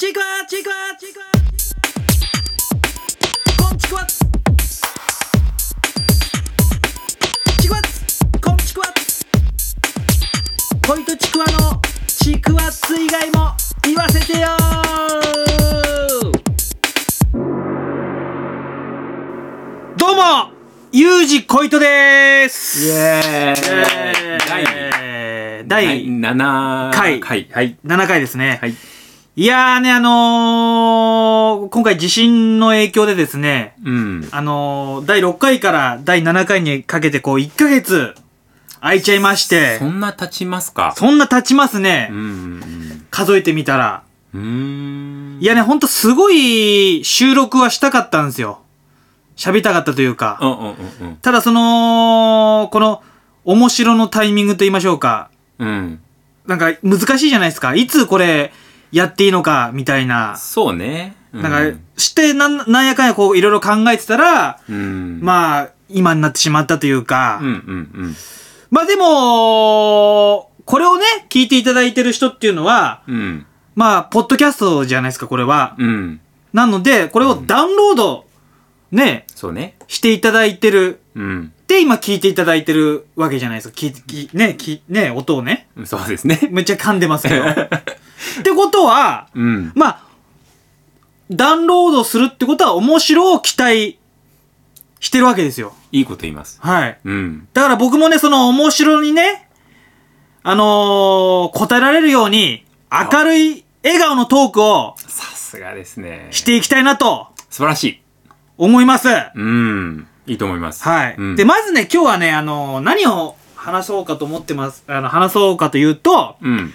ちくわちくわちくわこんちくわちくわこんちくわ恋とちくわのちくわっつ以外も言わせてよどうもゆうじこいとですイエーイえ第7回回。はい。7回ですね。はい。いやーね、あのー、今回地震の影響でですね、うん。あのー、第6回から第7回にかけてこう1ヶ月空いちゃいまして、そんな経ちますか？そんな経ちますねう。ん。数えてみたら。うん。いやね、ほんとすごい収録はしたかったんですよ。喋りたかったというか。うんうんうんうん。ただその、この、面白のタイミングと言いましょうか。うん。なんか難しいじゃないですか。いつこれやっていいのか、みたいな。そうね。うなんか、して、なん、なんやかんやこう、いろいろ考えてたら、うん。まあ、今になってしまったというか、うんうんうん。まあでも、これをね、聞いていただいてる人っていうのは、うん。まあ、ポッドキャストじゃないですか、これは。うん。なので、これをダウンロード、ね、そうね。していただいてる。うん。で、今聞いていただいてるわけじゃないですか。き、き、ね、き、ね、音をね。そうですね。めっちゃ噛んでますけど。ってことは、うん。まあ、ダウンロードするってことは面白を期待してるわけですよ。いいこと言います。はい。うん。だから僕もね、その面白にね、あのー答えられるように、明るい笑顔のトークをさすがですね。していきたいなと素晴らしい。思います。はうん。いいと思います。い。うんで、まずね、今日はね、あのー何を話そうかと思ってます、あの、話そうかというと、うん。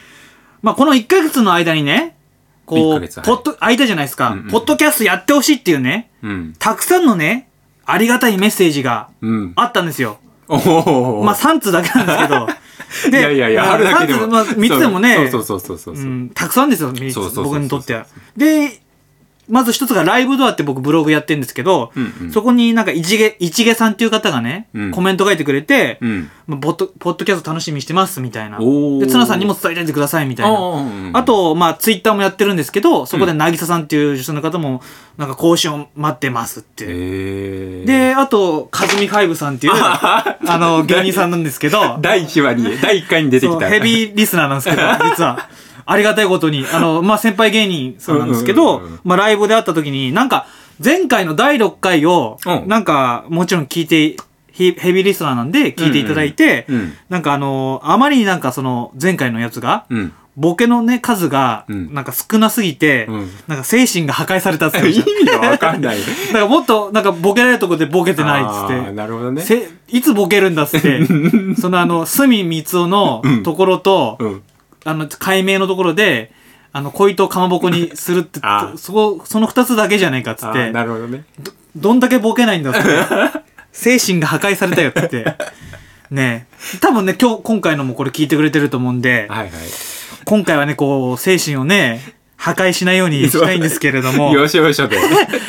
まあ、この1ヶ月の間にね、こ1う、ポッド、間じゃないですか、うんうんポッドキャストやってほしいっていうね、うん。たくさんのね、ありがたいメッセージがうん。あったんですよ。おお。まあ、3通だけなんですけど。いやいやいや、あるだけでも。3つまあ、3つでもね、そうそうそうそうそう。うん、たくさんですよ、みそうそうそうそう僕にとっては。で、まず一つがライブドアって僕ブログやってるんですけど、うんうんそこになんかいちげ、いちげさんっていう方がね、うんコメント書いてくれて、うん。まあポッド、ポッドキャスト楽しみにしてます、みたいな。で、ツナさんにも伝えていてください、みたいな。おーあ、と、まあ、ツイッターもやってるんですけど、そこでなぎささんっていう女性の方も、なんか更新を待ってますって。えー、で、あと、かずみファイブさんっていう、あの、芸人さんなんですけど、第1話に、第1回に出てきた。ヘビーリスナーなんですけど、実は。ありがたいことに、あの、まあ、先輩芸人さんなんですけどうんうんうんうん、まあ、ライブで会った時に、なんか、前回の第6回を、うんなんか、もちろん聞いて、ヘヘビーリスナーなんで聞いていただいて、うんうんなんかあの、あまりになんかその、前回のやつが、うん。ボケのね、数が、うんなんか少なすぎて、うんなんか精神が破壊されたっって 意味がわかんない。なんかもっと、なんかボケられるとこでボケてないっつって。なるほどね。せいつボケるんだっつって、そのあの、隅三つおのところと、うん。あの、解明のところで、あの、恋とかまぼこにするってあ、そこ、その二つだけじゃないかっつって、なるほどね。どんだけボケないんだって、精神が破壊されたよっつって。ねえ。多分ね、今日、今回のもこれ聞いてくれてると思うんで、はいはい。今回はね、こう、精神をね、破壊しないようにしたいんですけれども、よしよしょで。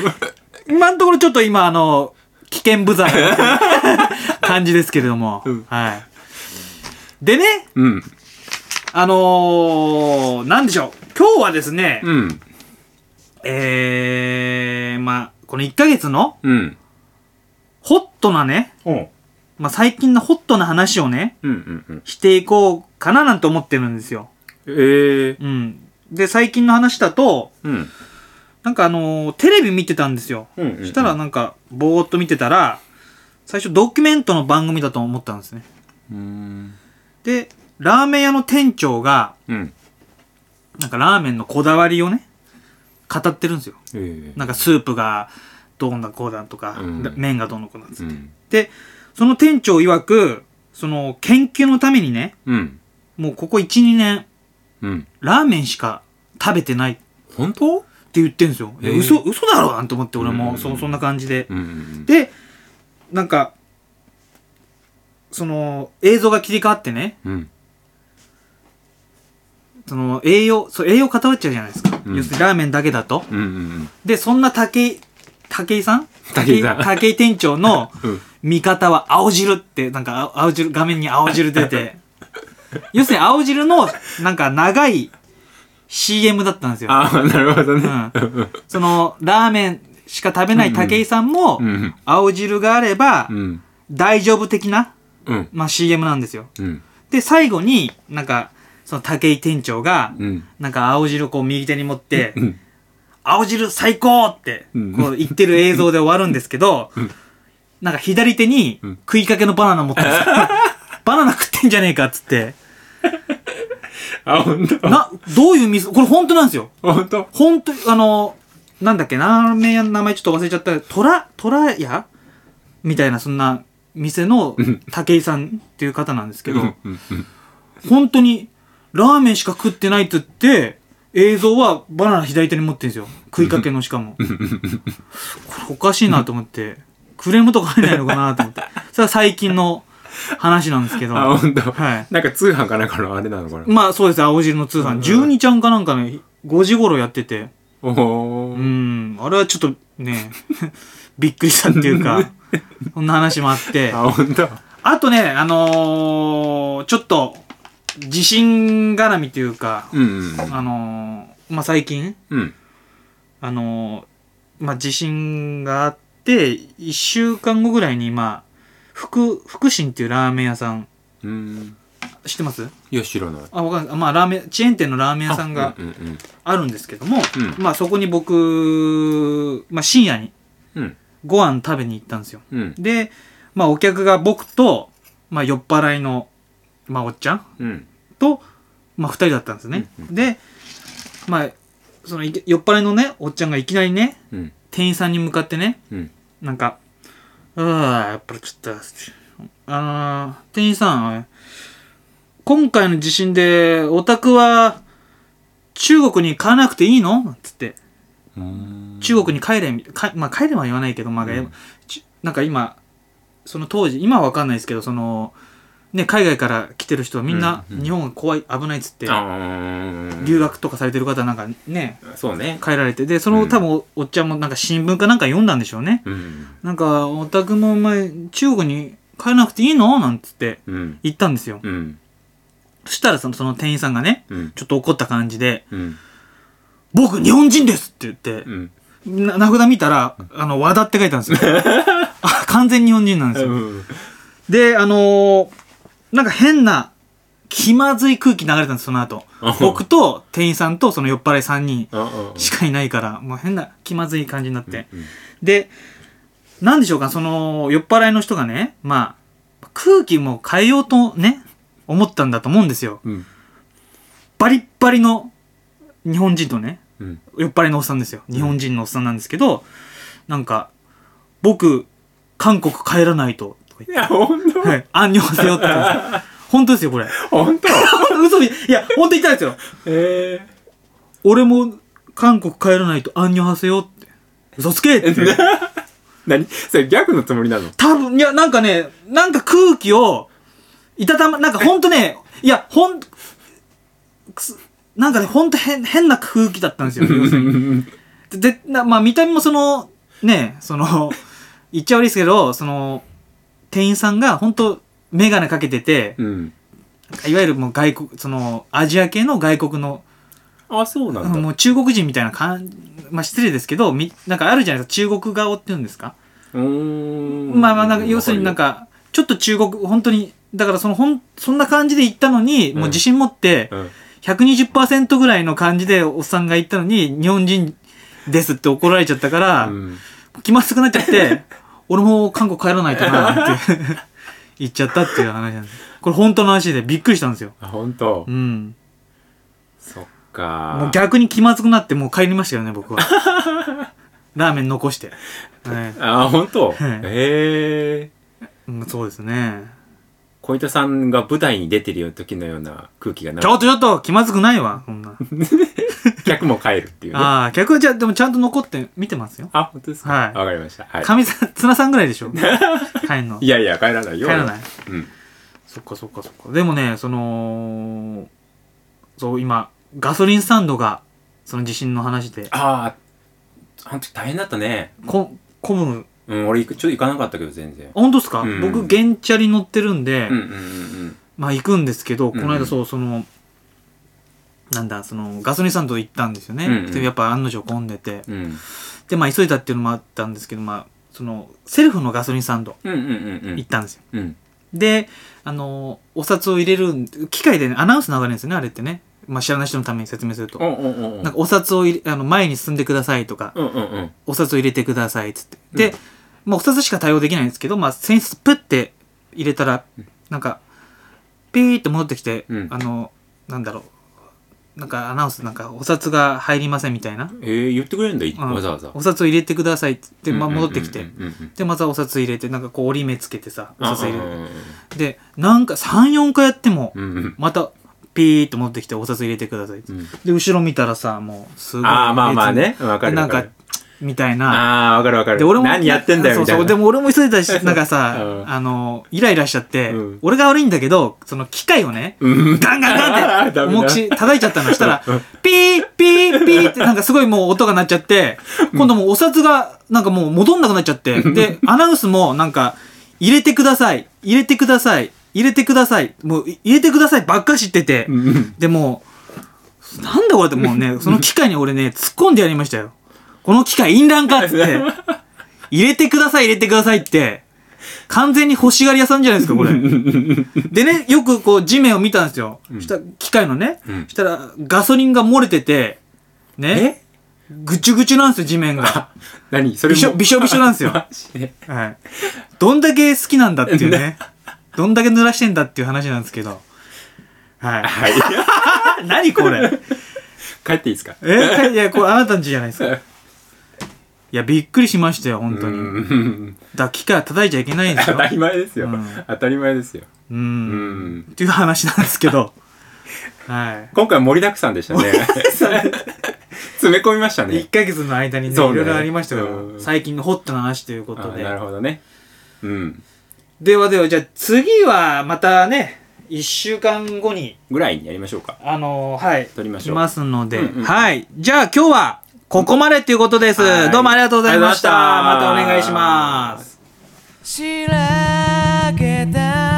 今のところちょっと今、あの、危険部罪な感じですけれども、うんはい。でね、うん。あのー、なんでしょう。今日はですね、うん。えー、まあ、この1ヶ月のうん。ホットなね、うん。まあ最近のホットな話をね、うんうんうん。していこうかななんて思ってるんですよ。えー。うん。で、最近の話だと、うん。なんかあのーテレビ見てたんですよ。うんうんうんそしたらなんか、ぼーっと見てたら、最初ドキュメントの番組だと思ったんですね。うん。で、ラーメン屋の店長が、うん。なんかラーメンのこだわりをね、語ってるんですよ。えー。なんかスープがどうだこうだとか、うん麺がどうのこうだっつって。うん。で、その店長曰く、その研究のためにね、うん。もうここ1、2年、うん。ラーメンしか食べてないって本当言ってんですよ。へー嘘、嘘だろなんて思って俺も、うんそそんな感じで。うんうんで、なんか、その映像が切り替わってね、うん。うん。その栄養、そう栄養偏っちゃうじゃないですか。うん要するにラーメンだけだと。うんうんで、そんな武井、武井さん？武井さん武井店長の うん。味方は青汁って、なんか青青汁、画面に青汁出て、要するに青汁の、なんか長い CM だったんですよ。ああ、なるほどね。うん。その、ラーメンしか食べない武井さんも、うん。青汁があればう、ん。大丈夫的な、うん。まあ CM なんですよ。うん。で、最後に、なんか、その武井店長が、うん。なんか青汁をこう右手に持って、うん。青汁最高って、うんこう言ってる映像で終わるんですけど、なんか左手にうん食いかけのバナナ持ってるんですよ。バナナ食ってんじゃねえかっつって。あ、ほんとな、どういうミス、これ本当なんですよ。ほんと本当あの、なんだっけ、ラーメン屋の名前ちょっと忘れちゃった。トラ、トラ屋？みたいな、そんな店のうん武井さんっていう方なんですけど。本当に、ラーメンしか食ってないって言って、映像はバナナ左手に持ってるんですよ。食いかけのしかも。これおかしいなと思って、クレームとか入んないのかなと思って。それは最近の話なんですけど。あ、ほんとはい。なんか通販かなんかのあれなのかなまあそうです、青汁の通販。12ちゃんかなんかね、5時頃やってて。おおう。ん、あれはちょっとね、びっくりしたっていうか、そんな話もあって。あ、ほんとあとね、あのーちょっと、地震絡みというか、うんうん。あのーまあ、最近、うん。あのーまあ、地震があって、一週間後ぐらいに、まあ、福、福神っていうラーメン屋さん、うん。知ってます？いや、知らない。あ、わかんない。まあ、ラーメン、チェーン店のラーメン屋さんがあるんですけども、うんまあ、そこに僕、まあ、深夜にうん。ご飯食べに行ったんですよ。うん。で、まあ、お客が僕と、まあ、酔っ払いの、まあ、おっちゃん？うん。と、まあ、二人だったんですね。で、まあ、そのい酔っ払いのね、おっちゃんがいきなりね、うん。店員さんに向かってね、うん。なんか、ああ、やっぱりちょっと、あのー店員さん、今回の地震で、お宅は、中国に買わなくていいの？なんつって、うん。中国に帰れみ、かまあ帰れは言わないけど、まあ、うんちなんか今、その当時、今はわかんないですけど、その、ね、海外から来てる人はみんな、うんうん日本が怖い、危ないっつって、留学とかされてる方なんかね、そうね。帰られて、で、その、うん多分お、おっちゃんもなんか新聞かなんか読んだんでしょうね。うん。なんか、お宅もお前、中国に帰らなくていいの？なんつってうん。言ったんですよ。うん。そしたらその、その店員さんがね、うん。ちょっと怒った感じで、うん。僕、日本人ですって言ってう、ん。な名札見たら、あの、和田って書いてあるんですよ。あ、完全に日本人なんですよ。うん。で、あのーなんか変な、気まずい空気流れたんです、その後あ。僕と店員さんとその酔っ払い3人。しかいないから、もう変な気まずい感じになって。うん。で、なんでしょうか、その、酔っ払いの人がね、まあ、空気も変えようとね、思ったんだと思うんですよ。うん。バリッバリの日本人とね、うん。酔っ払いのおっさんですよ。日本人のおっさんなんですけど、なんか、僕、韓国帰らないと、とか言いや、ほんとって、はい、アンニョンハセヨって。本当ですよ、これ。ほんと嘘み、いや、本当言ったんですよ。え俺も韓国帰らないとアンニョンハセヨって。嘘つけって。え。何？それギャグのつもりなの？多分、いや、なんかね、なんか空気を、いたたま、なんかほんとね、いや、ほん、くすなんかね、ほんと変、変な空気だったんですよ。要するにで、なまあ見た目もその、ね、その、言っちゃ悪いですけど、その、店員さんが本当メガネかけてて、うん。いわゆるもう外国、その、アジア系の外国の、あ、そうなんだ。もう中国人みたいな感じ、まあ失礼ですけど、み、なんかあるじゃないですか、中国顔っていうんですか？うーん。まあまあ、なんか、要するになんか、ちょっと中国、本当に、だからその、ほん、そんな感じで行ったのに、もう自信持って、うん。120%ぐらいの感じでおっさんが言ったのに、日本人ですって怒られちゃったから、うん。気まずくなっちゃって、俺も韓国帰らないとな って言っちゃったっていう話なんです。これ本当の話でびっくりしたんですよ。あ、ほんとう。ん。そっか。もう逆に気まずくなってもう帰りましたよね、僕は。ラーメン残して。はいあ、ほんとはいへえ。うん、そうですね。小糸さんが舞台に出てる時のような空気がなちょっとちょっと気まずくないわ、こんな。客も帰るっていうね。ああ、逆はじゃあでもちゃんと残って見てますよ。あ、本当ですか？はいわかりました。はい。かみさん、綱さんぐらいでしょ？帰んの。いやいや、帰らないよ。帰らない。うん。そっかそっかそっか。でもね、その、そう、今、ガソリンスタンドが、その地震の話で、ああ、あの時大変だったね。こ、混む。うん、俺ちょっと行かなかったけど、全然。本当ですか、うん僕、原チャリ乗ってるんで、うんうんうんまあ行くんですけど、うんこの間そう、その、なんだ、その、ガソリンスタンド行ったんですよね。うんうんで、やっぱ案の定混んでて。うん。で、まあ、急いだっていうのもあったんですけど、まあ、その、セルフのガソリンスタンドうんうんうんうん。行ったんですよ。うん。で、あの、お札を入れる、機械でね、アナウンス流れるんですよね、あれってね。まあ、知らない人のために説明すると。なんか、お札を入れ、あの、前に進んでくださいとか。お札を入れてくださいっつって。で、まあ、お札しか対応できないんですけど、まあ、センスプッて入れたら、なんか、ピーって戻ってきて、うんあの、なんだろう。なんかアナウンス、なんかお札が入りませんみたいな。えー、言ってくれるんだ、いうんわざわざ。お札を入れてくださいって言って、まあ、戻ってきて。で、またお札入れて、なんかこう折り目つけてさ、おうん。札入れて。で、なんか3、4回やっても、また、ピーって戻ってきて、お札入れてくださいって。うん。で、後ろ見たらさ、もう、すごい。ああ、まあまあね。わかでなんかるわかる。、みたいな。ああ、わかるわかる。で、俺も。何やってんだよ、みたいな。そうそう。でも俺も急いだし、なんかさ、うんあの、イライラしちゃって、うん俺が悪いんだけど、その機械をね、うん。ガンガンガンって、重くし叩いちゃったのしたら、ピーピーピーってなんかすごいもう音が鳴っちゃって、今度もうお札がなんかもう戻んなくなっちゃって、で、アナウンスもなんか、入れてください、入れてください、入れてください、もうい入れてくださいばっか知ってて、うんでもう、なんだこれってもうね、その機械に俺ね、突っ込んでやりましたよ。この機械淫乱かっつって、入れてください、入れてくださいって、完全に欲しがり屋さんじゃないですか、これ。でね、よくこう地面を見たんですよ。した機械のね。うんしたらガソリンが漏れてて、ね。ぐちゅぐちゅなんですよ、地面が。何？それも？びしょ、びしょびしょなんですよ。はい。どんだけ好きなんだっていうね。どんだけ濡らしてんだっていう話なんですけど。はい。はい。何これ？帰っていいですか？え？いや、これあなたんちじゃないですか。いや、びっくりしましたよ、本当に。うんだから機械は叩いちゃいけないんですよ。当たり前ですようん。当たり前ですよ。う。うんん。っていう話なんですけど。はい。今回盛りだくさんでしたね。詰め込みましたね1。ヶ月の間にね、いろいろありましたから、うん最近のホットな話ということであな。るほどね。うん。ではでは、じゃあ次はまたね、1週間後に、ぐらいにやりましょうか。あのーはい、撮りましょう。来ますので、うんうんはい。じゃあ今日は、ここまでっていうことです。はいどうもありがとうございました。ありがとうございましたまたお願いします。しらけた